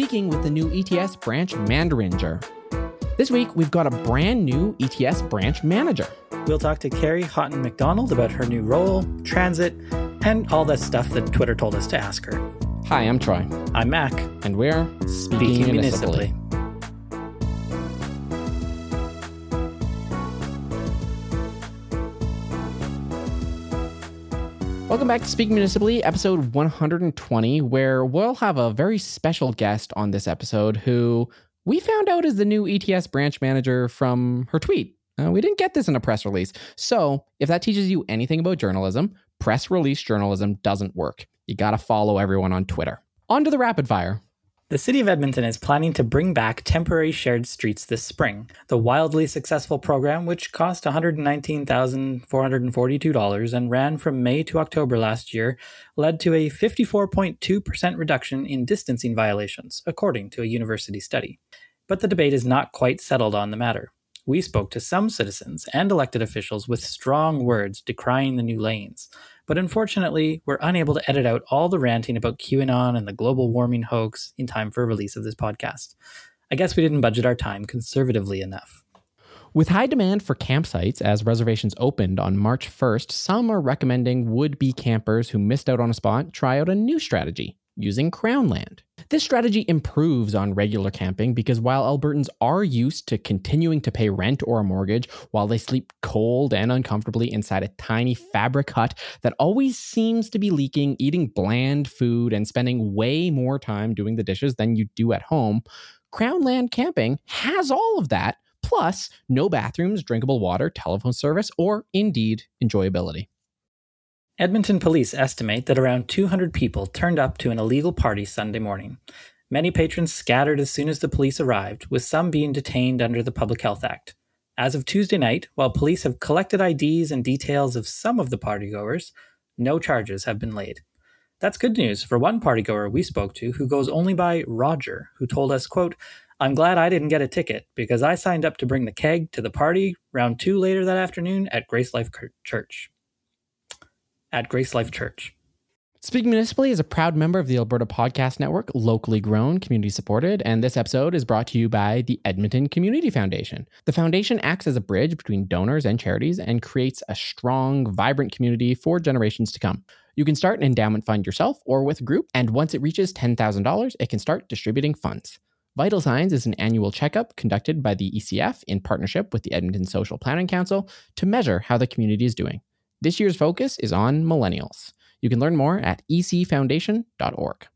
speaking with the new ETS branch manager. This week, we've got a brand new ETS branch manager. We'll talk to Carrie Hotton-MacDonald about her new role, transit, and all that stuff that Twitter told us to ask her. Hi, I'm Troy. I'm Mac. And we're speaking, speaking municipally. municipally. Welcome back to Speaking Municipally, episode 120, where we'll have a very special guest on this episode who we found out is the new ETS branch manager from her tweet. Uh, we didn't get this in a press release. So, if that teaches you anything about journalism, press release journalism doesn't work. You got to follow everyone on Twitter. On to the rapid fire. The City of Edmonton is planning to bring back temporary shared streets this spring. The wildly successful program, which cost $119,442 and ran from May to October last year, led to a 54.2% reduction in distancing violations, according to a university study. But the debate is not quite settled on the matter. We spoke to some citizens and elected officials with strong words decrying the new lanes. But unfortunately, we're unable to edit out all the ranting about QAnon and the global warming hoax in time for release of this podcast. I guess we didn't budget our time conservatively enough. With high demand for campsites as reservations opened on March 1st, some are recommending would be campers who missed out on a spot try out a new strategy using Crown Land. This strategy improves on regular camping because while Albertans are used to continuing to pay rent or a mortgage while they sleep cold and uncomfortably inside a tiny fabric hut that always seems to be leaking, eating bland food, and spending way more time doing the dishes than you do at home, Crown Land Camping has all of that, plus no bathrooms, drinkable water, telephone service, or indeed enjoyability. Edmonton police estimate that around 200 people turned up to an illegal party Sunday morning. Many patrons scattered as soon as the police arrived, with some being detained under the Public Health Act. As of Tuesday night, while police have collected IDs and details of some of the partygoers, no charges have been laid. That's good news for one partygoer we spoke to who goes only by Roger, who told us, quote, I'm glad I didn't get a ticket because I signed up to bring the keg to the party round two later that afternoon at Grace Life Church at Grace Life Church. Speaking Municipally is a proud member of the Alberta Podcast Network, locally grown, community supported, and this episode is brought to you by the Edmonton Community Foundation. The foundation acts as a bridge between donors and charities and creates a strong, vibrant community for generations to come. You can start an endowment fund yourself or with a group, and once it reaches $10,000, it can start distributing funds. Vital Signs is an annual checkup conducted by the ECF in partnership with the Edmonton Social Planning Council to measure how the community is doing. This year's focus is on millennials. You can learn more at ecfoundation.org.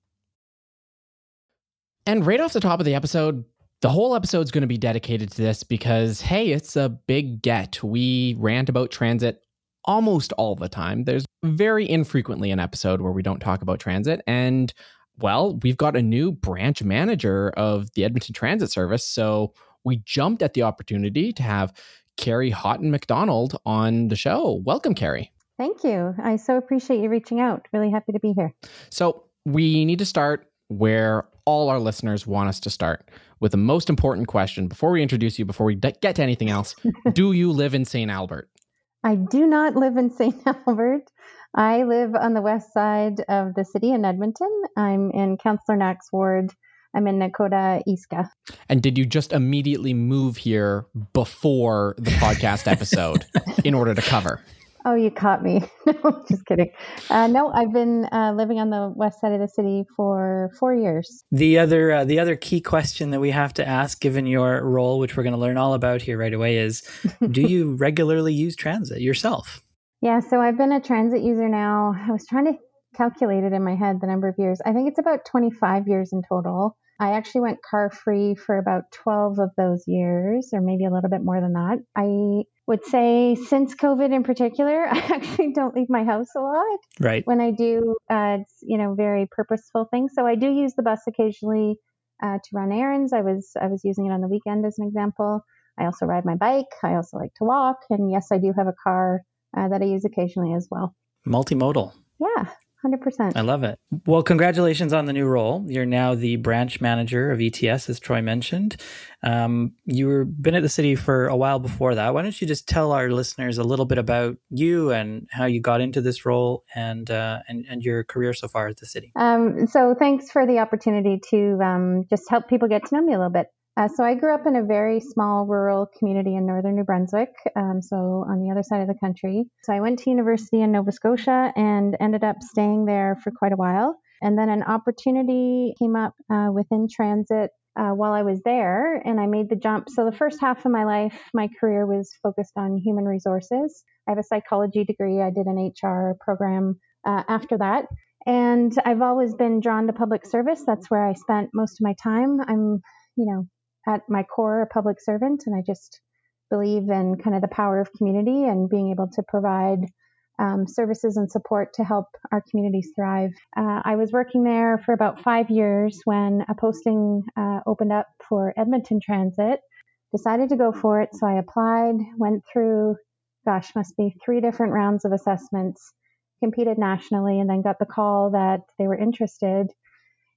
And right off the top of the episode, the whole episode is going to be dedicated to this because, hey, it's a big get. We rant about transit almost all the time. There's very infrequently an episode where we don't talk about transit. And, well, we've got a new branch manager of the Edmonton Transit Service. So we jumped at the opportunity to have Carrie Hotton-MacDonald on the show. Welcome, Carrie. Thank you. I so appreciate you reaching out. Really happy to be here. So, we need to start where all our listeners want us to start with the most important question before we introduce you, before we get to anything else. do you live in St. Albert? I do not live in St. Albert. I live on the west side of the city in Edmonton. I'm in Councillor Knack's ward I'm in Nakota Isga. And did you just immediately move here before the podcast episode in order to cover? Oh, you caught me. no, just kidding. Uh, no, I've been uh, living on the west side of the city for four years. The other, uh, the other key question that we have to ask, given your role, which we're going to learn all about here right away, is: Do you regularly use transit yourself? Yeah, so I've been a transit user now. I was trying to calculate it in my head the number of years. I think it's about 25 years in total. I actually went car free for about 12 of those years, or maybe a little bit more than that. I would say since COVID in particular, I actually don't leave my house a lot. Right. When I do, uh, it's, you know, very purposeful things. So I do use the bus occasionally uh, to run errands. I was, I was using it on the weekend as an example. I also ride my bike. I also like to walk. And yes, I do have a car uh, that I use occasionally as well. Multimodal. Yeah. 100%. I love it. Well, congratulations on the new role. You're now the branch manager of ETS, as Troy mentioned. Um, you were been at the city for a while before that. Why don't you just tell our listeners a little bit about you and how you got into this role and uh, and, and your career so far at the city? Um, so, thanks for the opportunity to um, just help people get to know me a little bit. Uh, so I grew up in a very small rural community in northern New Brunswick, um, so on the other side of the country. So I went to university in Nova Scotia and ended up staying there for quite a while. And then an opportunity came up uh, within transit uh, while I was there, and I made the jump. So the first half of my life, my career was focused on human resources. I have a psychology degree. I did an HR program uh, after that. And I've always been drawn to public service. That's where I spent most of my time. I'm, you know, at my core a public servant, and I just believe in kind of the power of community and being able to provide um, services and support to help our communities thrive. Uh, I was working there for about five years when a posting uh, opened up for Edmonton Transit. Decided to go for it, so I applied, went through, gosh, must be three different rounds of assessments, competed nationally, and then got the call that they were interested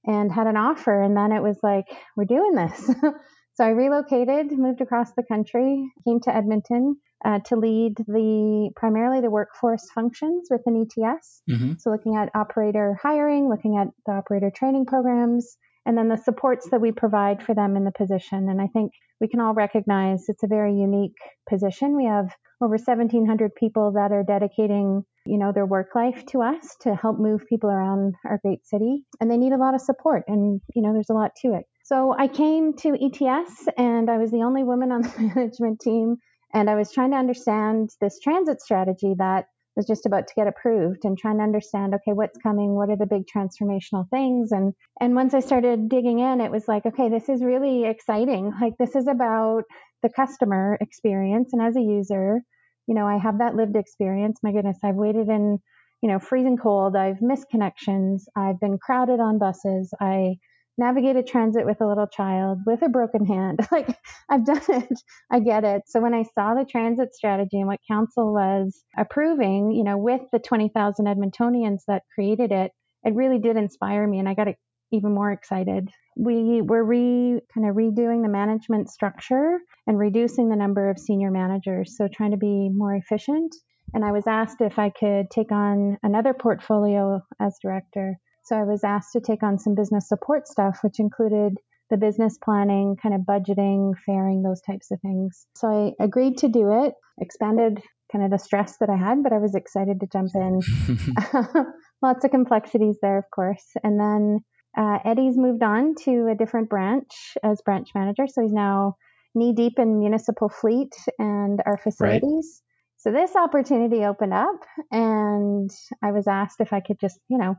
and had an offer. And then it was like, we're doing this. So I relocated, moved across the country, came to Edmonton uh, to lead the primarily the workforce functions within ETS. Mm-hmm. So looking at operator hiring, looking at the operator training programs, and then the supports that we provide for them in the position. And I think we can all recognize it's a very unique position. We have over 1,700 people that are dedicating, you know, their work life to us to help move people around our great city, and they need a lot of support. And you know, there's a lot to it. So I came to ETS and I was the only woman on the management team. And I was trying to understand this transit strategy that was just about to get approved and trying to understand, okay, what's coming? What are the big transformational things? And, and once I started digging in, it was like, okay, this is really exciting. Like this is about the customer experience. And as a user, you know, I have that lived experience. My goodness, I've waited in, you know, freezing cold. I've missed connections. I've been crowded on buses. I navigated transit with a little child with a broken hand. like I've done it. I get it. So when I saw the transit strategy and what council was approving, you know, with the 20,000 Edmontonians that created it, it really did inspire me and I got even more excited. We were re kind of redoing the management structure and reducing the number of senior managers, so trying to be more efficient. And I was asked if I could take on another portfolio as director. So I was asked to take on some business support stuff, which included the business planning, kind of budgeting, faring, those types of things. So I agreed to do it, expanded kind of the stress that I had, but I was excited to jump in. Lots of complexities there, of course. And then uh, Eddie's moved on to a different branch as branch manager. So he's now knee deep in municipal fleet and our facilities. Right. So this opportunity opened up, and I was asked if I could just, you know,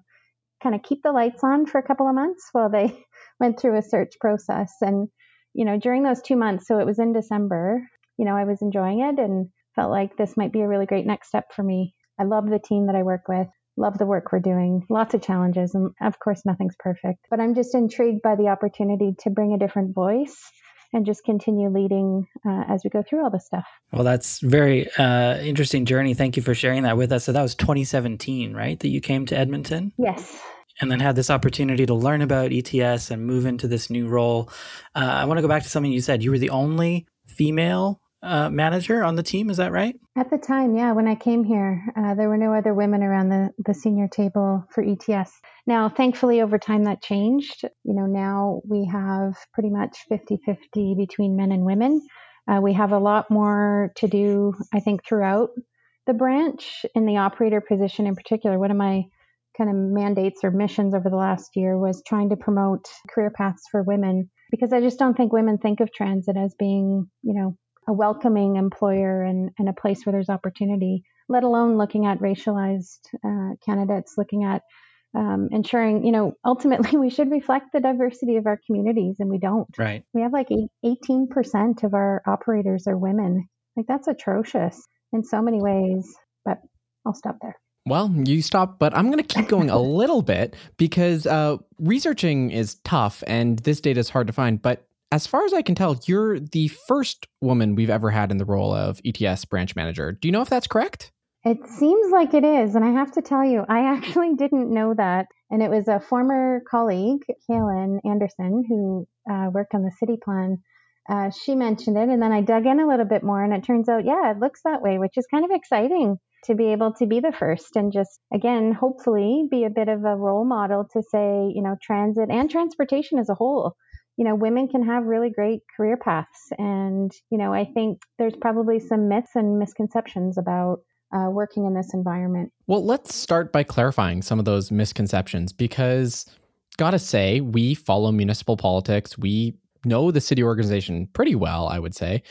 kind of keep the lights on for a couple of months while they went through a search process. And, you know, during those two months, so it was in December, you know, I was enjoying it and felt like this might be a really great next step for me. I love the team that I work with, love the work we're doing, lots of challenges. And of course, nothing's perfect, but I'm just intrigued by the opportunity to bring a different voice and just continue leading uh, as we go through all this stuff. Well, that's very uh, interesting journey. Thank you for sharing that with us. So that was 2017, right? That you came to Edmonton. Yes. And then had this opportunity to learn about ETS and move into this new role. Uh, I want to go back to something you said. You were the only female uh, manager on the team. Is that right? At the time, yeah. When I came here, uh, there were no other women around the, the senior table for ETS. Now, thankfully, over time that changed. You know, now we have pretty much 50 50 between men and women. Uh, we have a lot more to do, I think, throughout the branch in the operator position in particular. One of my kind of mandates or missions over the last year was trying to promote career paths for women because I just don't think women think of transit as being, you know, a welcoming employer and, and a place where there's opportunity, let alone looking at racialized uh, candidates, looking at um, ensuring, you know, ultimately we should reflect the diversity of our communities, and we don't. Right. We have like 18% of our operators are women. Like that's atrocious in so many ways, but I'll stop there. Well, you stop, but I'm going to keep going a little bit because uh, researching is tough and this data is hard to find. But as far as I can tell, you're the first woman we've ever had in the role of ETS branch manager. Do you know if that's correct? It seems like it is. And I have to tell you, I actually didn't know that. And it was a former colleague, Kaylin Anderson, who uh, worked on the city plan. Uh, she mentioned it. And then I dug in a little bit more. And it turns out, yeah, it looks that way, which is kind of exciting to be able to be the first and just, again, hopefully be a bit of a role model to say, you know, transit and transportation as a whole you know, women can have really great career paths. And, you know, I think there's probably some myths and misconceptions about uh, working in this environment. Well, let's start by clarifying some of those misconceptions because, gotta say, we follow municipal politics. We know the city organization pretty well, I would say,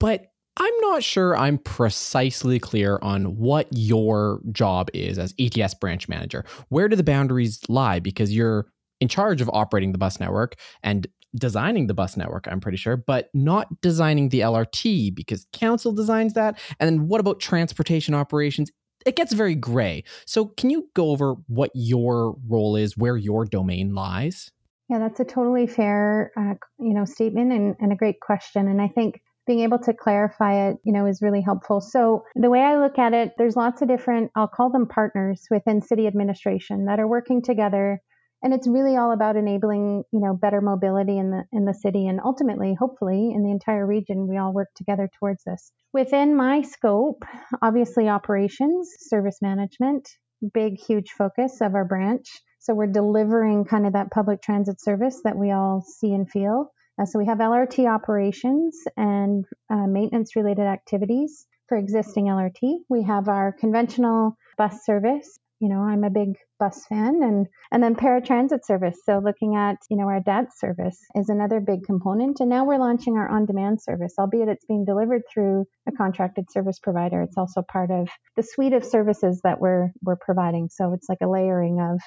but I'm not sure I'm precisely clear on what your job is as ETS branch manager. Where do the boundaries lie? Because you're in charge of operating the bus network and designing the bus network, I'm pretty sure, but not designing the LRT because council designs that. And then what about transportation operations? It gets very gray. So, can you go over what your role is, where your domain lies? Yeah, that's a totally fair, uh, you know, statement and, and a great question. And I think being able to clarify it, you know, is really helpful. So the way I look at it, there's lots of different, I'll call them partners within city administration that are working together and it's really all about enabling you know better mobility in the in the city and ultimately hopefully in the entire region we all work together towards this. Within my scope obviously operations service management big huge focus of our branch. So we're delivering kind of that public transit service that we all see and feel. Uh, so we have lrt operations and uh, maintenance related activities for existing lrt we have our conventional bus service you know, I'm a big bus fan and and then paratransit service. So looking at, you know, our DAT service is another big component. And now we're launching our on-demand service, albeit it's being delivered through a contracted service provider. It's also part of the suite of services that we're we're providing. So it's like a layering of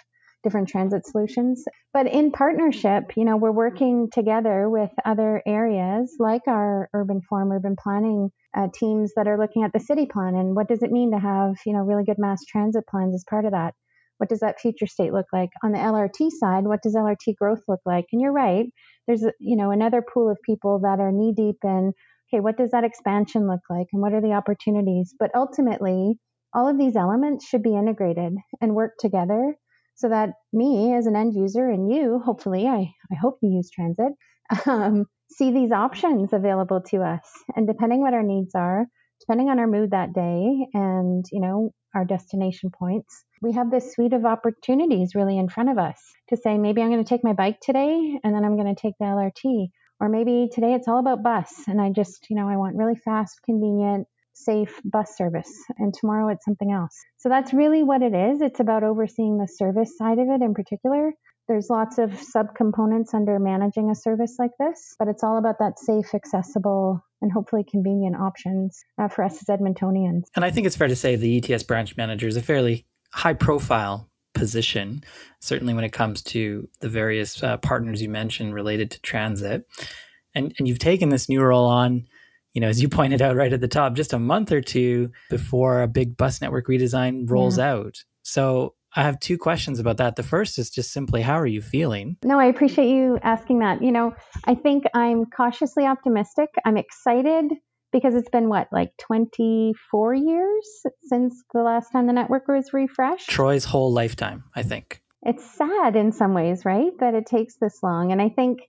different transit solutions. But in partnership, you know, we're working together with other areas like our urban form, urban planning uh, teams that are looking at the city plan and what does it mean to have, you know, really good mass transit plans as part of that. What does that future state look like? On the LRT side, what does LRT growth look like? And you're right, there's, you know, another pool of people that are knee deep in, okay, what does that expansion look like and what are the opportunities? But ultimately, all of these elements should be integrated and work together so that me as an end user and you, hopefully, I, I hope you use transit, um, see these options available to us. And depending what our needs are, depending on our mood that day and, you know, our destination points, we have this suite of opportunities really in front of us to say, maybe I'm going to take my bike today and then I'm going to take the LRT. Or maybe today it's all about bus and I just, you know, I want really fast, convenient, safe bus service, and tomorrow it's something else. So that's really what it is. It's about overseeing the service side of it in particular. There's lots of subcomponents under managing a service like this, but it's all about that safe, accessible, and hopefully convenient options uh, for us as Edmontonians. And I think it's fair to say the ETS branch manager is a fairly high profile position, certainly when it comes to the various uh, partners you mentioned related to transit. And, and you've taken this new role on you know, as you pointed out right at the top, just a month or two before a big bus network redesign rolls yeah. out. So I have two questions about that. The first is just simply, how are you feeling? No, I appreciate you asking that. You know, I think I'm cautiously optimistic. I'm excited because it's been what, like 24 years since the last time the network was refreshed? Troy's whole lifetime, I think. It's sad in some ways, right? That it takes this long. And I think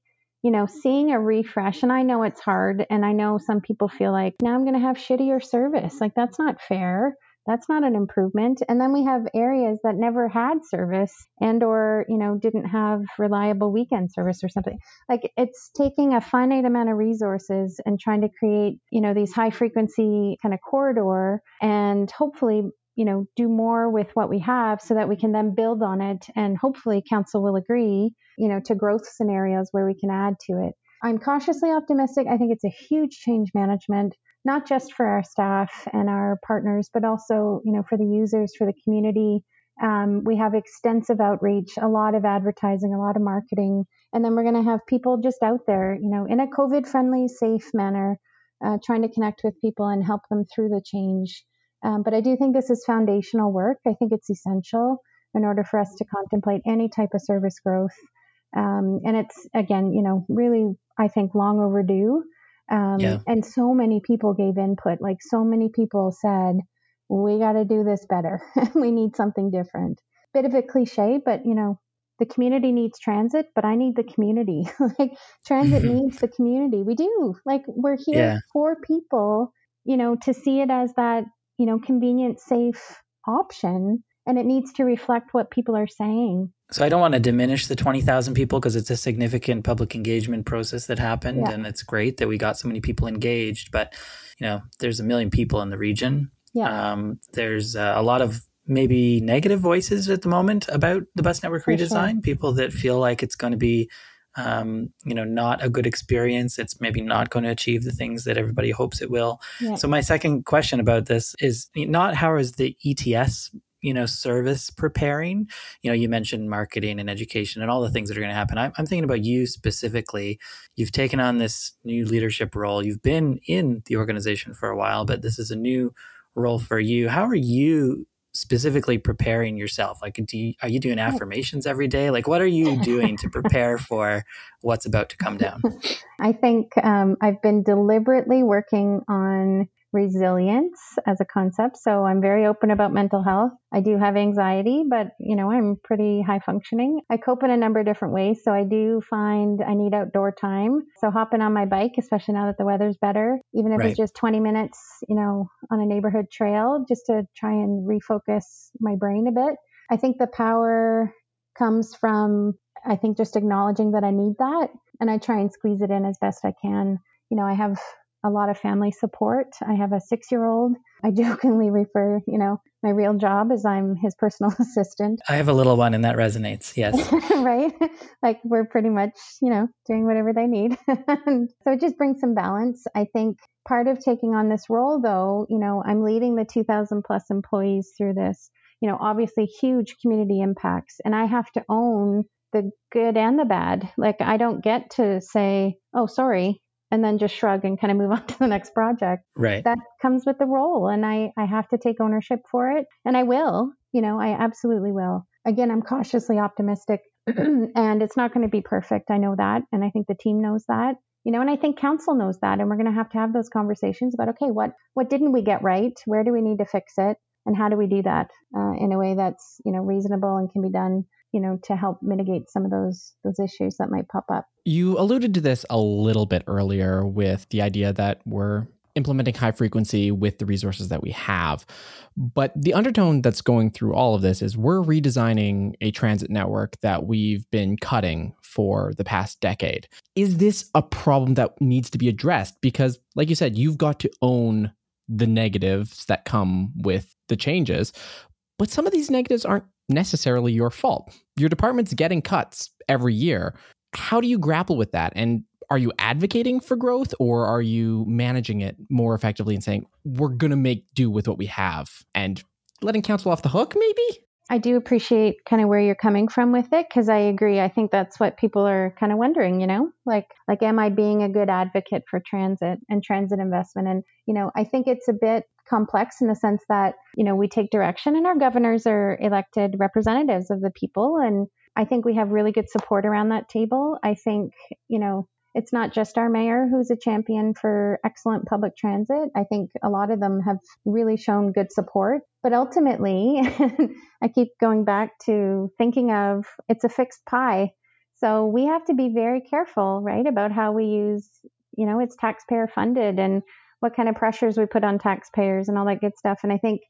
you know, seeing a refresh, and I know it's hard, and I know some people feel like now I'm going to have shittier service. Like, that's not fair. That's not an improvement. And then we have areas that never had service and or, you know, didn't have reliable weekend service or something. Like it's taking a finite amount of resources and trying to create, you know, these high frequency kind of corridor and hopefully you know do more with what we have so that we can then build on it and hopefully council will agree you know to growth scenarios where we can add to it. I'm cautiously optimistic. I think it's a huge change management not just for our staff and our partners but also you know for the users for the community. Um, we have extensive outreach a lot of advertising a lot of marketing and then we're going to have people just out there you know in a covid friendly safe manner uh, trying to connect with people and help them through the change um, but I do think this is foundational work. I think it's essential in order for us to contemplate any type of service growth. Um, and it's, again, you know, really, I think, long overdue. Um, yeah. And so many people gave input. Like, so many people said, we got to do this better. we need something different. Bit of a cliche, but you know, the community needs transit, but I need the community. like transit needs the community. We do. Like we're here yeah. for people, you know, to see it as that, you know, convenient, safe option and it needs to reflect what people are saying. So I don't want to diminish the 20,000 people because it's a significant public engagement process that happened yeah. and it's great that we got so many people engaged, but you know, there's a million people in the region. Yeah. Um, there's uh, a lot of maybe negative voices at the moment about the bus network redesign, sure. people that feel like it's going to be um, you know, not a good experience. It's maybe not going to achieve the things that everybody hopes it will. Yeah. So my second question about this is not how is the ETS you know service preparing you know you mentioned marketing and education and all the things that are going to happen I'm, I'm, thinking about you specifically you've taken on this new leadership role you've been in the organization for a while but this is a new role for you how are you specifically preparing yourself? Like do you, are you doing affirmations every day? Like what are you doing to prepare for what's about to come down? I think um, i've been deliberately working on resilience as a concept. So I'm very open about mental health. I do have anxiety, but you know, I'm pretty high functioning. I cope in a number of different ways. So I do find I need outdoor time. So hopping on my bike, especially now that the weather's better, even if right. it's just 20 minutes, you know, on a neighborhood trail, just to try and refocus my brain a bit. I think the power comes from, I think, just acknowledging that I need that. And I try and squeeze it in as best I can. You know, I have a lot of family support. I have a six year old. I jokingly refer, you know, my real job is I'm his personal assistant. I have a little one and that resonates. Yes. right. Like we're pretty much, you know, doing whatever they need. so it just brings some balance. I think part of taking on this role though, you know, I'm leading the 2000 plus employees through this, you know, obviously huge community impacts and I have to own the good and the bad. Like I don't get to say, "Oh, sorry, and then just shrug and kind of move on to the next project. Right. That comes with the role and I, I have to take ownership for it. And I will, you know, I absolutely will. Again, I'm cautiously optimistic and it's not going to be perfect. I know that. And I think the team knows that. You know, and I think council knows that. And we're going to have to have those conversations about, okay, what, what didn't we get right? Where do we need to fix it? And how do we do that uh, in a way that's, you know, reasonable and can be done you know to help mitigate some of those those issues that might pop up. You alluded to this a little bit earlier with the idea that we're implementing high frequency with the resources that we have. But the undertone that's going through all of this is we're redesigning a transit network that we've been cutting for the past decade. Is this a problem that needs to be addressed? Because like you said you've got to own the negatives that come with the changes. But some of these negatives aren't necessarily your fault. Your department's getting cuts every year. How do you grapple with that? And are you advocating for growth or are you managing it more effectively and saying, we're going to make do with what we have and letting council off the hook, maybe? I do appreciate kind of where you're coming from with it because I agree. I think that's what people are kind of wondering, you know, like like am I being a good advocate for transit and transit investment? And you know, I think it's a bit complex in the sense that, you know, we take direction and our governors are elected representatives of the people. And I think we have really good support around that table. I think, you know, it's not just our mayor who's a champion for excellent public transit. I think a lot of them have really shown good support. But ultimately, I keep going back to thinking of it's a fixed pie. So we have to be very careful, right, about how we use, you know, it's taxpayer funded and what kind of pressures we put on taxpayers and all that good stuff. And I think,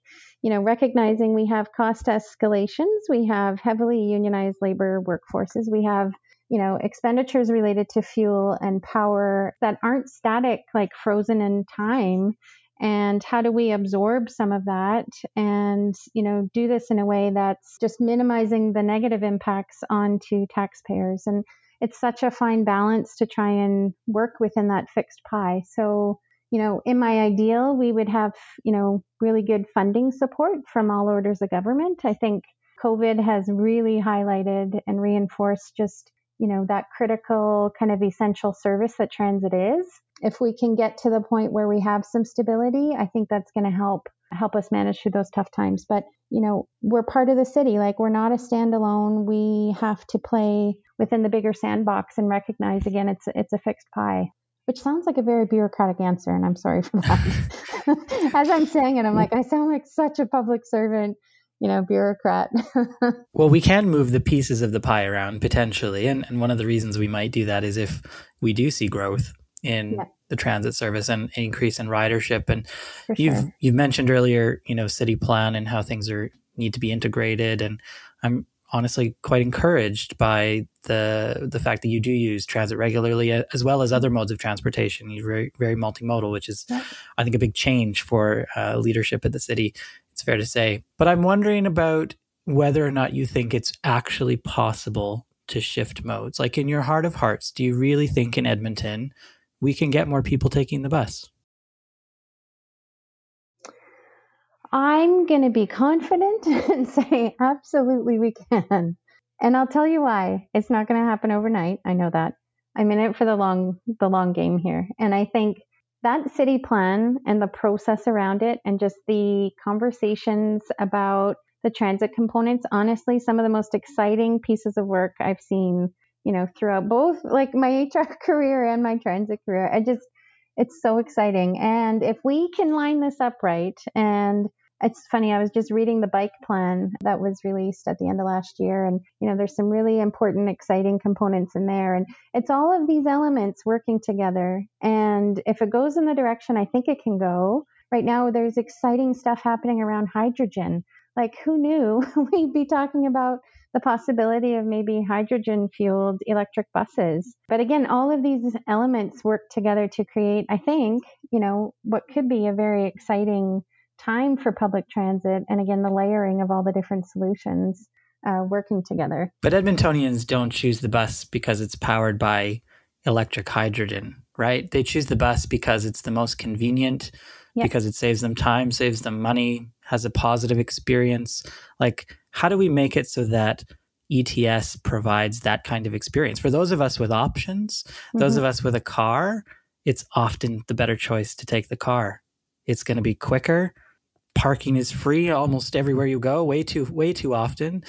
you know, recognizing we have cost escalations, we have heavily unionized labor workforces, we have, you know, expenditures related to fuel and power that aren't static, like frozen in time. And how do we absorb some of that and, you know, do this in a way that's just minimizing the negative impacts onto taxpayers? And it's such a fine balance to try and work within that fixed pie. So, you know, in my ideal, we would have, you know, really good funding support from all orders of government. I think COVID has really highlighted and reinforced just, you know, that critical kind of essential service that transit is. If we can get to the point where we have some stability, I think that's going to help help us manage through those tough times. But, you know, we're part of the city. Like we're not a standalone. We have to play within the bigger sandbox and recognize again it's it's a fixed pie. Which sounds like a very bureaucratic answer, and I'm sorry for that. As I'm saying it, I'm like, I sound like such a public servant, you know, bureaucrat. well, we can move the pieces of the pie around potentially. And, and one of the reasons we might do that is if we do see growth in yeah. the transit service and increase in ridership. And for you've sure. you've mentioned earlier, you know, city plan and how things are need to be integrated. And I'm honestly quite encouraged by the the fact that you do use transit regularly as well as other modes of transportation. You're very very multimodal, which is I think a big change for uh, leadership at the city. It's fair to say. But I'm wondering about whether or not you think it's actually possible to shift modes. Like in your heart of hearts, do you really think in Edmonton we can get more people taking the bus? I'm going to be confident and say, absolutely, we can. And I'll tell you why. It's not going to happen overnight. I know that. I'm in it for the long, the long game here. And I think that city plan and the process around it and just the conversations about the transit components, honestly, some of the most exciting pieces of work I've seen, you know, throughout both like my HR career and my transit career. I just, it's so exciting. And if we can line this up right and it's funny, I was just reading the bike plan that was released at the end of last year. And, you know, there's some really important, exciting components in there. And it's all of these elements working together. And if it goes in the direction I think it can go, right now there's exciting stuff happening around hydrogen. Like, who knew we'd be talking about the possibility of maybe hydrogen fueled electric buses. But again, all of these elements work together to create, I think, you know, what could be a very exciting time for public transit, and again, the layering of all the different solutions uh, working together. But Edmontonians don't choose the bus because it's powered by electric hydrogen, right? They choose the bus because it's the most convenient, yep. because it saves them time, saves them money, has a positive experience. Like, how do we make it so that ETS provides that kind of experience? For those of us with options, mm-hmm. those of us with a car, it's often the better choice to take the car. It's going to be quicker parking is free almost everywhere you go way too way too often.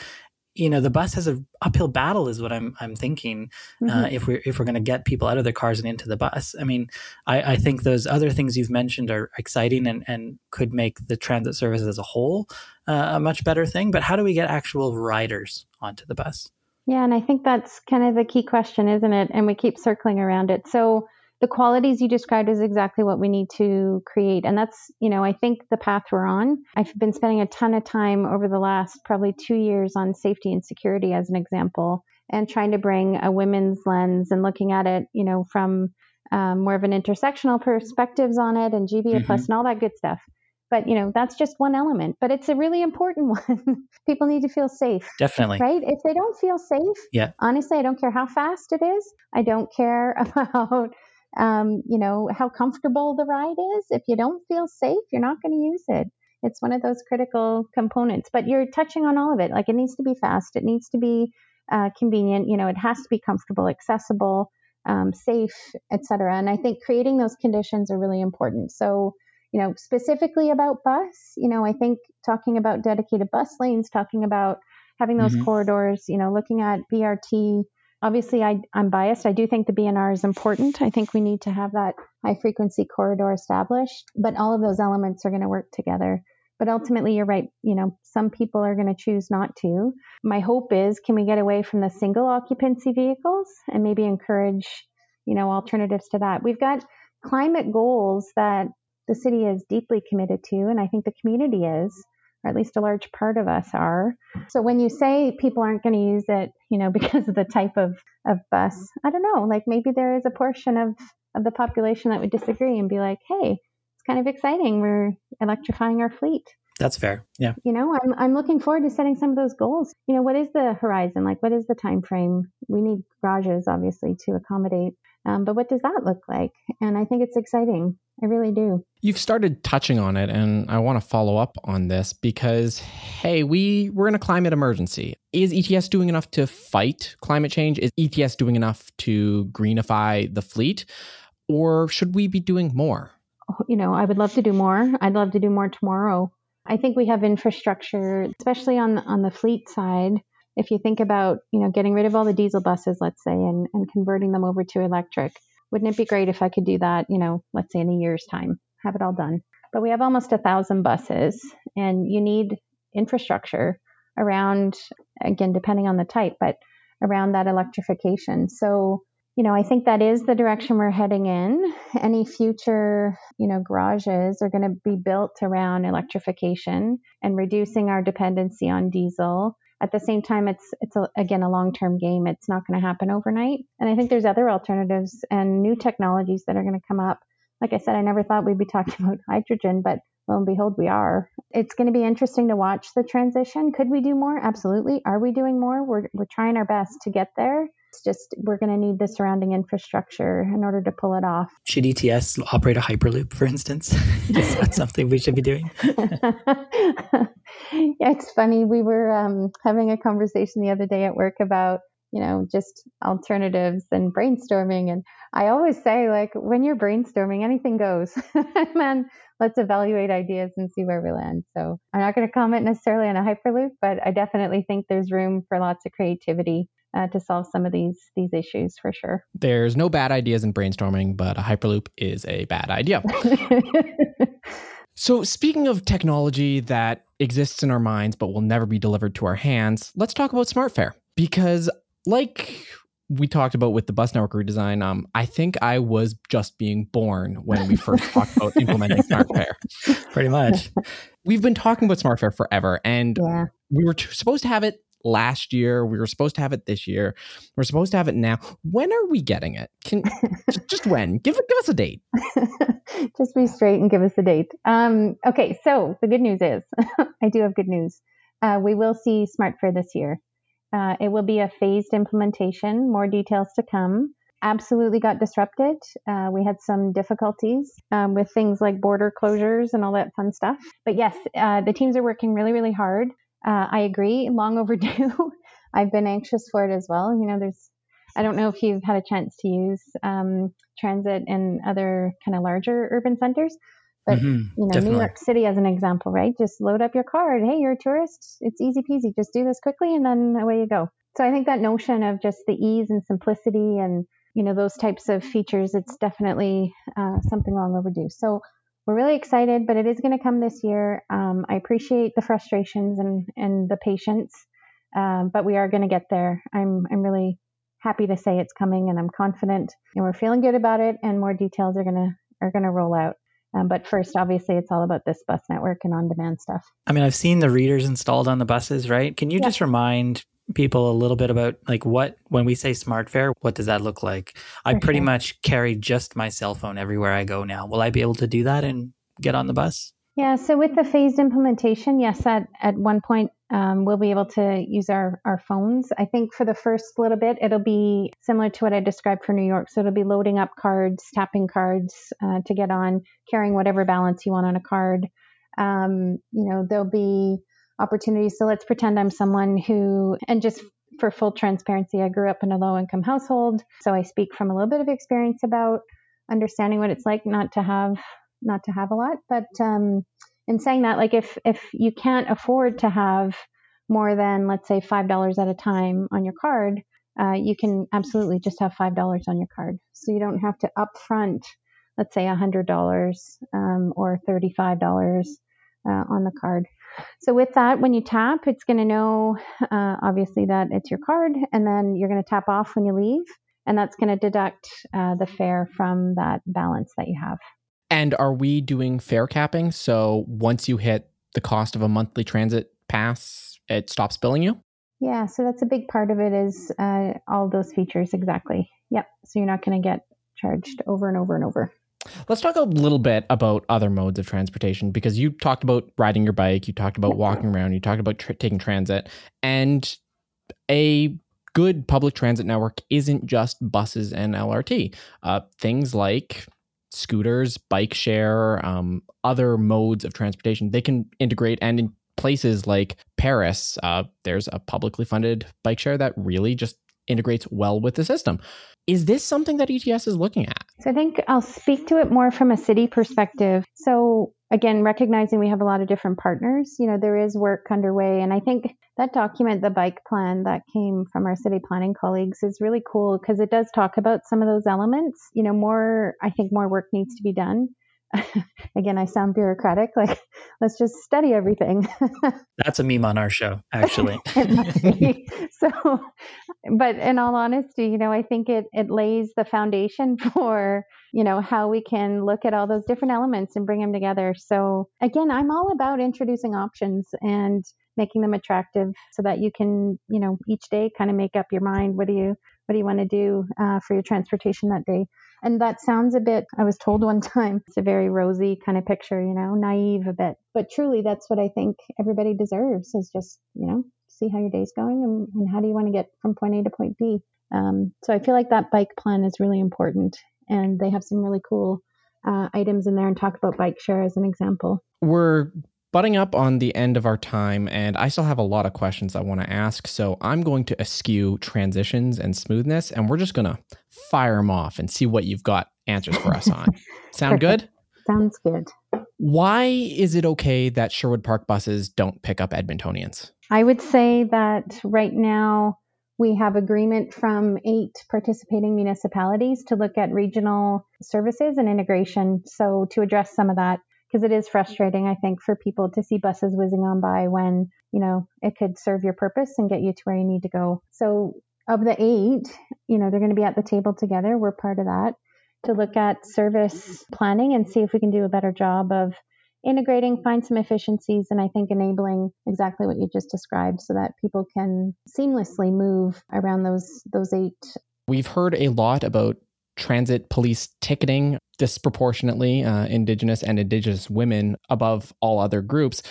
You know the bus has an uphill battle is what i'm i'm thinking uh, mm-hmm. uh, if we're if we're going to get people out of their cars and into the bus. I mean I, I think those other things you've mentioned are exciting and and could make the transit service as a whole uh, a much better thing. But how do we get actual riders onto the bus? Yeah and i think that's kind of the key question isn't it? And we keep circling around it. So the qualities you described is exactly what we need to create. And that's, you know, I think the path we're on. I've been spending a ton of time over the last probably two years on safety and security as an example, and trying to bring a women's lens and looking at it, you know, from um, more of an intersectional perspectives on it and GBA mm-hmm. plus and all that good stuff. But you know, that's just one element. But it's a really important one. People need to feel safe. Definitely. Right? If they don't feel safe, yeah. honestly, I don't care how fast it is. I don't care about um, you know, how comfortable the ride is. If you don't feel safe, you're not going to use it. It's one of those critical components, but you're touching on all of it. Like it needs to be fast, it needs to be uh, convenient. You know, it has to be comfortable, accessible, um, safe, etc. And I think creating those conditions are really important. So, you know, specifically about bus, you know, I think talking about dedicated bus lanes, talking about having those mm-hmm. corridors, you know, looking at BRT obviously I, am biased. I do think the BNR is important. I think we need to have that high frequency corridor established, but all of those elements are going to work together. But ultimately, you're right. You know, some people are going to choose not to. My hope is, can we get away from the single occupancy vehicles and maybe encourage, you know, alternatives to that? We've got climate goals that the city is deeply committed to, and I think the community is or at least a large part of us are. So when you say people aren't going to use it, you know, because of the type of, of bus, I don't know, like maybe there is a portion of, of the population that would disagree and be like, hey, it's kind of exciting. We're electrifying our fleet. That's fair. Yeah. You know, I'm I'm looking forward to setting some of those goals. You know, what is the horizon? Like what is the time frame? We need garages obviously to accommodate. Um, but what does that look like? And I think it's exciting. I really do. You've started touching on it, and I want to follow up on this because, hey, we, we're in a climate emergency. Is ETS doing enough to fight climate change? Is ETS doing enough to greenify the fleet? Or should we be doing more? You know, I would love to do more. I'd love to do more tomorrow. I think we have infrastructure, especially on the, on the fleet side. If you think about, you know, getting rid of all the diesel buses, let's say, and, and converting them over to electric, Wouldn't it be great if I could do that, you know, let's say in a year's time, have it all done? But we have almost a thousand buses, and you need infrastructure around, again, depending on the type, but around that electrification. So, you know, I think that is the direction we're heading in. Any future, you know, garages are going to be built around electrification and reducing our dependency on diesel. At the same time, it's it's a, again a long-term game. It's not going to happen overnight. And I think there's other alternatives and new technologies that are going to come up. Like I said, I never thought we'd be talking about hydrogen, but lo and behold, we are. It's going to be interesting to watch the transition. Could we do more? Absolutely. Are we doing more? We're we're trying our best to get there it's just we're going to need the surrounding infrastructure in order to pull it off. Should ETS operate a Hyperloop, for instance? Is that something we should be doing? yeah, it's funny. We were um, having a conversation the other day at work about you know just alternatives and brainstorming and i always say like when you're brainstorming anything goes man let's evaluate ideas and see where we land so i'm not going to comment necessarily on a hyperloop but i definitely think there's room for lots of creativity uh, to solve some of these these issues for sure. There's no bad ideas in brainstorming, but a hyperloop is a bad idea. so, speaking of technology that exists in our minds but will never be delivered to our hands, let's talk about SmartFare because, like we talked about with the bus network redesign, um, I think I was just being born when we first talked about implementing SmartFare. Pretty much. We've been talking about SmartFare forever, and yeah. we were t- supposed to have it last year. We were supposed to have it this year. We're supposed to have it now. When are we getting it? Can just when? Give give us a date. just be straight and give us a date. Um, okay, so the good news is, I do have good news. Uh, we will see SmartFare this year. Uh, it will be a phased implementation. More details to come. Absolutely got disrupted. Uh, we had some difficulties um, with things like border closures and all that fun stuff. But yes, uh, the teams are working really, really hard uh, I agree, long overdue. I've been anxious for it as well. You know, there's, I don't know if you've had a chance to use um, transit in other kind of larger urban centers, but mm-hmm, you know, definitely. New York City as an example, right? Just load up your card. Hey, you're a tourist. It's easy peasy. Just do this quickly, and then away you go. So I think that notion of just the ease and simplicity and you know those types of features, it's definitely uh, something long overdue. So we're really excited, but it is going to come this year. Um, I appreciate the frustrations and, and the patience, um, but we are going to get there. I'm, I'm really happy to say it's coming and I'm confident and we're feeling good about it and more details are going to, are going to roll out. Um, but first, obviously, it's all about this bus network and on demand stuff. I mean, I've seen the readers installed on the buses, right? Can you yeah. just remind people a little bit about like what when we say SmartFare what does that look like? I pretty much carry just my cell phone everywhere i go now. Will i be able to do that and get on the bus? Yeah so with the phased implementation yes at, at one point um, we'll be able to use our, our phones. I think for the first little bit it'll be similar to what i described for new york. So it'll be loading up cards tapping cards uh, to get on carrying whatever balance you want on a card. Um, you know there'll be opportunities. So let's pretend I'm someone who, and just for full transparency, I grew up in a low income household. So I speak from a little bit of experience about understanding what it's like not to have not to have a lot. But um, in saying that, like if if you can't afford to have more than let's say five dollars at a time on your card, uh, you can absolutely just have five dollars on your card. So you don't have to upfront, let's say a hundred dollars um, or thirty five dollars uh, on the card. So with that, when you tap, it's going to know uh, obviously that it's your card, and then you're going to tap off when you leave, and that's going to deduct uh, the fare from that balance that you have. And are we doing fare capping? So once you hit the cost of a monthly transit pass, it stops billing you? Yeah, so that's a big part of it is uh, all those features exactly. Yep. So you're not going to get charged over and over and over. Let's talk a little bit about other modes of transportation because you talked about riding your bike, you talked about walking around, you talked about tra- taking transit, and a good public transit network isn't just buses and LRT. Uh, things like scooters, bike share, um, other modes of transportation, they can integrate and in places like Paris, uh, there's a publicly funded bike share that really just integrates well with the system. Is this something that ETS is looking at? So I think I'll speak to it more from a city perspective. So again, recognizing we have a lot of different partners, you know, there is work underway. And I think that document, the bike plan that came from our city planning colleagues, is really cool because it does talk about some of those elements. You know, more, I think more work needs to be done. Again, I sound bureaucratic. Like, let's just study everything. That's a meme on our show, actually. so, but in all honesty, you know, I think it it lays the foundation for you know how we can look at all those different elements and bring them together. So, again, I'm all about introducing options and making them attractive so that you can, you know, each day kind of make up your mind. What do you what do you want to do uh, for your transportation that day? And that sounds a bit, I was told one time, it's a very rosy kind of picture, you know, naive a bit. But truly, that's what I think everybody deserves is just, you know, see how your day's going and, and how do you want to get from point A to point B. Um, so I feel like that bike plan is really important. And they have some really cool uh, items in there and talk about bike share as an example. We're butting up on the end of our time, and I still have a lot of questions I want to ask. So I'm going to eschew transitions and smoothness, and we're just going to fire them off and see what you've got answers for us on. Sound good? Sounds good. Why is it okay that Sherwood Park buses don't pick up Edmontonians? I would say that right now we have agreement from eight participating municipalities to look at regional services and integration. So, to address some of that, because it is frustrating, I think, for people to see buses whizzing on by when, you know, it could serve your purpose and get you to where you need to go. So, of the eight, you know, they're going to be at the table together. We're part of that to look at service planning and see if we can do a better job of integrating, find some efficiencies, and I think enabling exactly what you just described so that people can seamlessly move around those those eight. We've heard a lot about transit police ticketing disproportionately uh, Indigenous and Indigenous women above all other groups.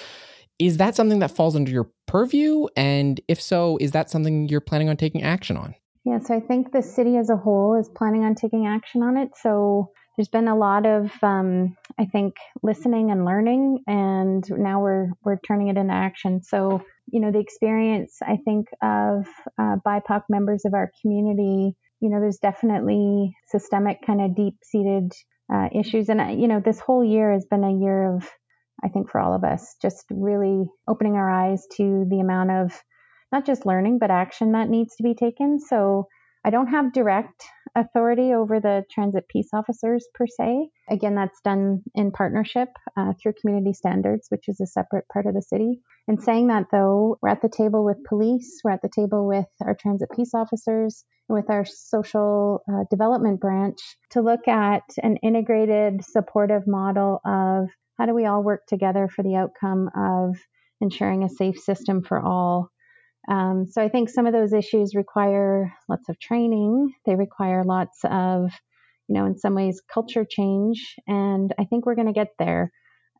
Is that something that falls under your purview? And if so, is that something you're planning on taking action on? Yeah, so I think the city as a whole is planning on taking action on it. So there's been a lot of, um, I think, listening and learning, and now we're we're turning it into action. So you know, the experience I think of uh, BIPOC members of our community you know, there's definitely systemic kind of deep seated uh, issues. And, uh, you know, this whole year has been a year of, I think, for all of us, just really opening our eyes to the amount of not just learning, but action that needs to be taken. So I don't have direct authority over the transit peace officers per se. Again, that's done in partnership uh, through community standards, which is a separate part of the city. And saying that though, we're at the table with police, we're at the table with our transit peace officers, with our social uh, development branch to look at an integrated supportive model of how do we all work together for the outcome of ensuring a safe system for all um, so I think some of those issues require lots of training. They require lots of, you know, in some ways, culture change. And I think we're going to get there.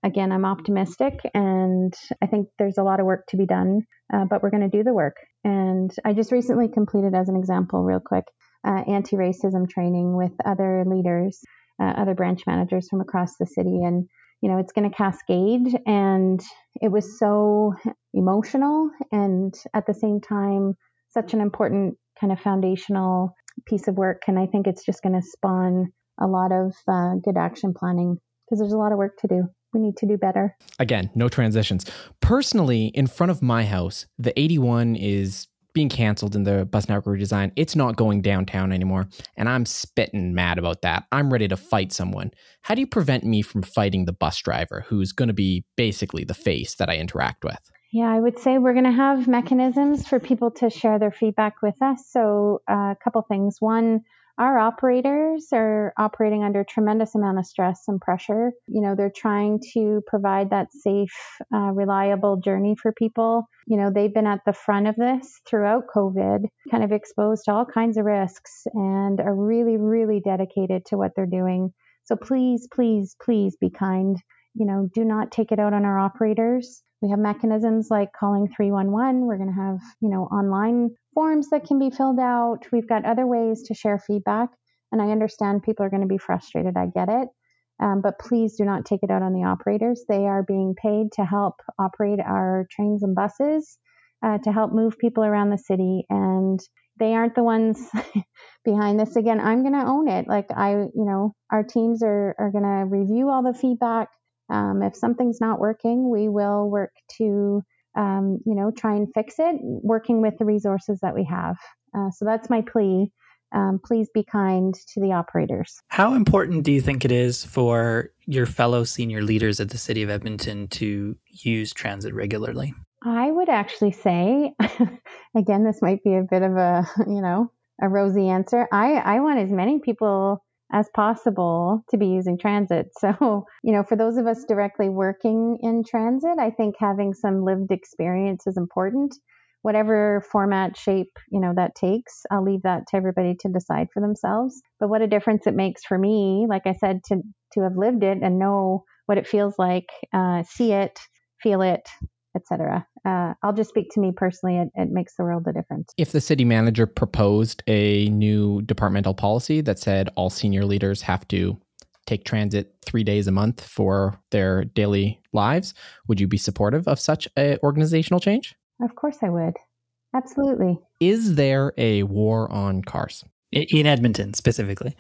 Again, I'm optimistic, and I think there's a lot of work to be done, uh, but we're going to do the work. And I just recently completed, as an example, real quick, uh, anti racism training with other leaders, uh, other branch managers from across the city. And you know, it's going to cascade. And it was so emotional and at the same time, such an important kind of foundational piece of work. And I think it's just going to spawn a lot of uh, good action planning because there's a lot of work to do. We need to do better. Again, no transitions. Personally, in front of my house, the 81 is being canceled in the bus network redesign. It's not going downtown anymore. And I'm spitting mad about that. I'm ready to fight someone. How do you prevent me from fighting the bus driver who's going to be basically the face that I interact with? Yeah, I would say we're going to have mechanisms for people to share their feedback with us. So, uh, a couple things. One, our operators are operating under tremendous amount of stress and pressure. You know, they're trying to provide that safe, uh, reliable journey for people. You know, they've been at the front of this throughout COVID, kind of exposed to all kinds of risks and are really, really dedicated to what they're doing. So please, please, please be kind. You know, do not take it out on our operators. We have mechanisms like calling 311. We're going to have, you know, online forms that can be filled out. We've got other ways to share feedback. And I understand people are going to be frustrated. I get it. Um, but please do not take it out on the operators. They are being paid to help operate our trains and buses, uh, to help move people around the city. And they aren't the ones behind this. Again, I'm going to own it. Like I, you know, our teams are, are going to review all the feedback. Um, if something's not working, we will work to, um, you know, try and fix it, working with the resources that we have. Uh, so that's my plea. Um, please be kind to the operators. How important do you think it is for your fellow senior leaders at the City of Edmonton to use transit regularly? I would actually say, again, this might be a bit of a, you know, a rosy answer. I, I want as many people as possible to be using transit. So, you know, for those of us directly working in transit, I think having some lived experience is important. Whatever format, shape, you know, that takes, I'll leave that to everybody to decide for themselves. But what a difference it makes for me, like I said, to to have lived it and know what it feels like, uh, see it, feel it, etc. Uh, I'll just speak to me personally. It, it makes the world a difference. If the city manager proposed a new departmental policy that said all senior leaders have to take transit three days a month for their daily lives, would you be supportive of such a organizational change? Of course, I would. Absolutely. Is there a war on cars? In Edmonton, specifically.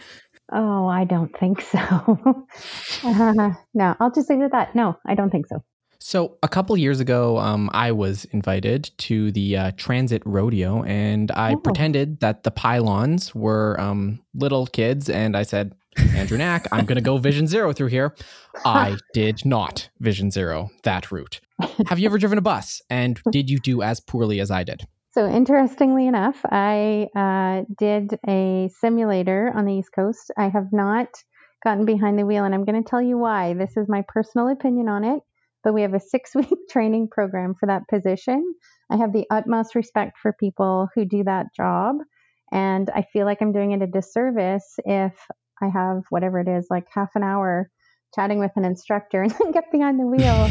Oh, I don't think so. uh, no, I'll just leave it at that. No, I don't think so. So a couple years ago, um, I was invited to the uh, transit rodeo, and I oh. pretended that the pylons were um, little kids, and I said, "Andrew Knack, I'm going to go Vision Zero through here." I did not Vision Zero that route. Have you ever driven a bus, and did you do as poorly as I did? So interestingly enough, I uh, did a simulator on the East Coast. I have not gotten behind the wheel, and I'm going to tell you why. This is my personal opinion on it but we have a six week training program for that position. I have the utmost respect for people who do that job. And I feel like I'm doing it a disservice if I have whatever it is, like half an hour chatting with an instructor and then get behind the wheel.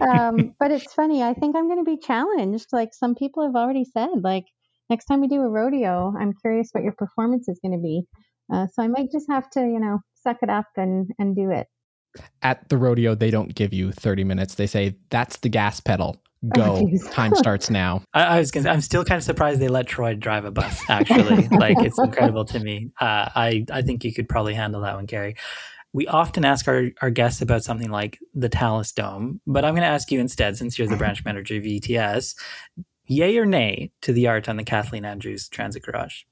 um, but it's funny. I think I'm going to be challenged. Like some people have already said, like next time we do a rodeo, I'm curious what your performance is going to be. Uh, so I might just have to, you know, suck it up and and do it at the rodeo they don't give you 30 minutes. They say that's the gas pedal. Go. Oh, time starts now. I, I, was gonna i'm still kind of surprised they let troy drive a bus actually. Like it's incredible to me. Uh, i i think you could probably handle that one Carrie. we often ask our, our guests about something like the Talus Dome, but I'm going to ask you instead, since you're the branch manager of ETS, yay or nay to the art on the Kathleen Andrews Transit Garage?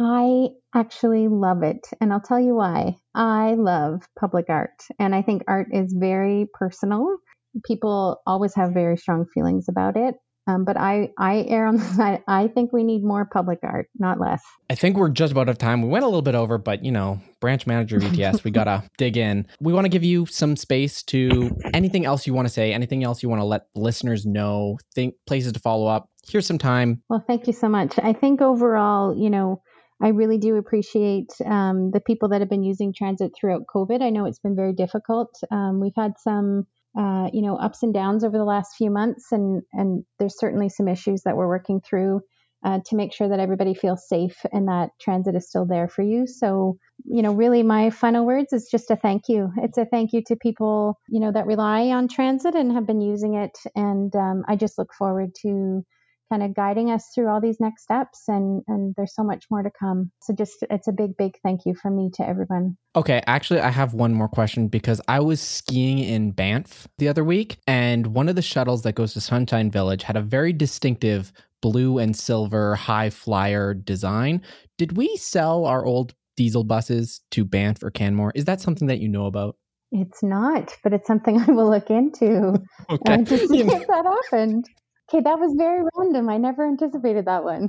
I actually love it. And I'll tell you why. I love public art. And I think art is very personal. People always have very strong feelings about it. Um, but I, I err on the side. I think we need more public art, not less. I think we're just about out of time. We went a little bit over, but you know, branch manager ETS, we gotta dig in. We want to give you some space to anything else you want to say, anything else you want to let listeners know, think places to follow up. Here's some time. Well, thank you so much. I think overall, you know, I really do appreciate um, the people that have been using transit throughout COVID. I know it's been very difficult. Um, we've had some, uh, you know, ups and downs over the last few months, and and there's certainly some issues that we're working through uh, to make sure that everybody feels safe and that transit is still there for you. So, you know, really, my final words is just a thank you. It's a thank you to people, you know, that rely on transit and have been using it, and um, I just look forward to kind of guiding us through all these next steps and and there's so much more to come. So just it's a big big thank you from me to everyone. Okay actually i have one more question because i was skiing in banff the other week and one of the shuttles that goes to sunshine village had a very distinctive blue and silver high flyer design. Did we sell our old diesel buses to banff or canmore? Is that something that you know about? It's not, but it's something I will look into. Okay. uh, to see if that happened. Okay, that was very random. I never anticipated that one.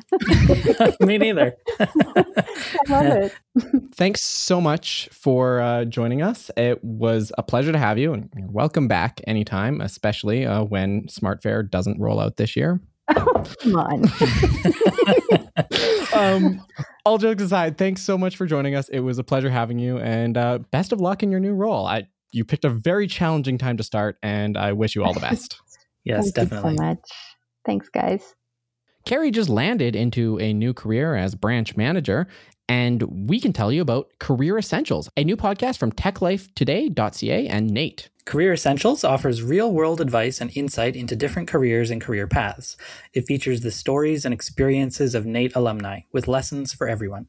Me neither. I love it. Thanks so much for uh, joining us. It was a pleasure to have you, and you're welcome back anytime, especially uh, when SmartFare doesn't roll out this year. Oh, come on. um, all jokes aside, thanks so much for joining us. It was a pleasure having you, and uh, best of luck in your new role. I you picked a very challenging time to start, and I wish you all the best. yes, Thank definitely. You so much. Thanks, guys. Carrie just landed into a new career as branch manager, and we can tell you about Career Essentials, a new podcast from techlifetoday.ca and NAIT. Career Essentials offers real world advice and insight into different careers and career paths. It features the stories and experiences of NAIT alumni with lessons for everyone.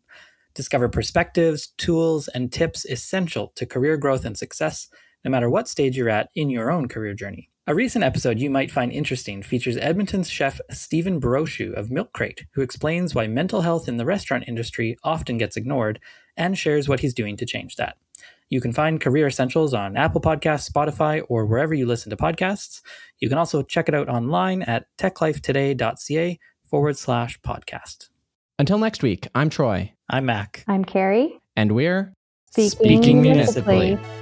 Discover perspectives, tools, and tips essential to career growth and success no matter what stage you're at in your own career journey. A recent episode you might find interesting features Edmonton's chef Stephen Brochu of Milk Crate, who explains why mental health in the restaurant industry often gets ignored and shares what he's doing to change that. You can find Career Essentials on Apple Podcasts, Spotify, or wherever you listen to podcasts. You can also check it out online at techlifetoday.ca forward slash podcast. Until next week, I'm Troy. I'm Mack. I'm Carrie. And we're Speaking, Speaking municipally. municipally.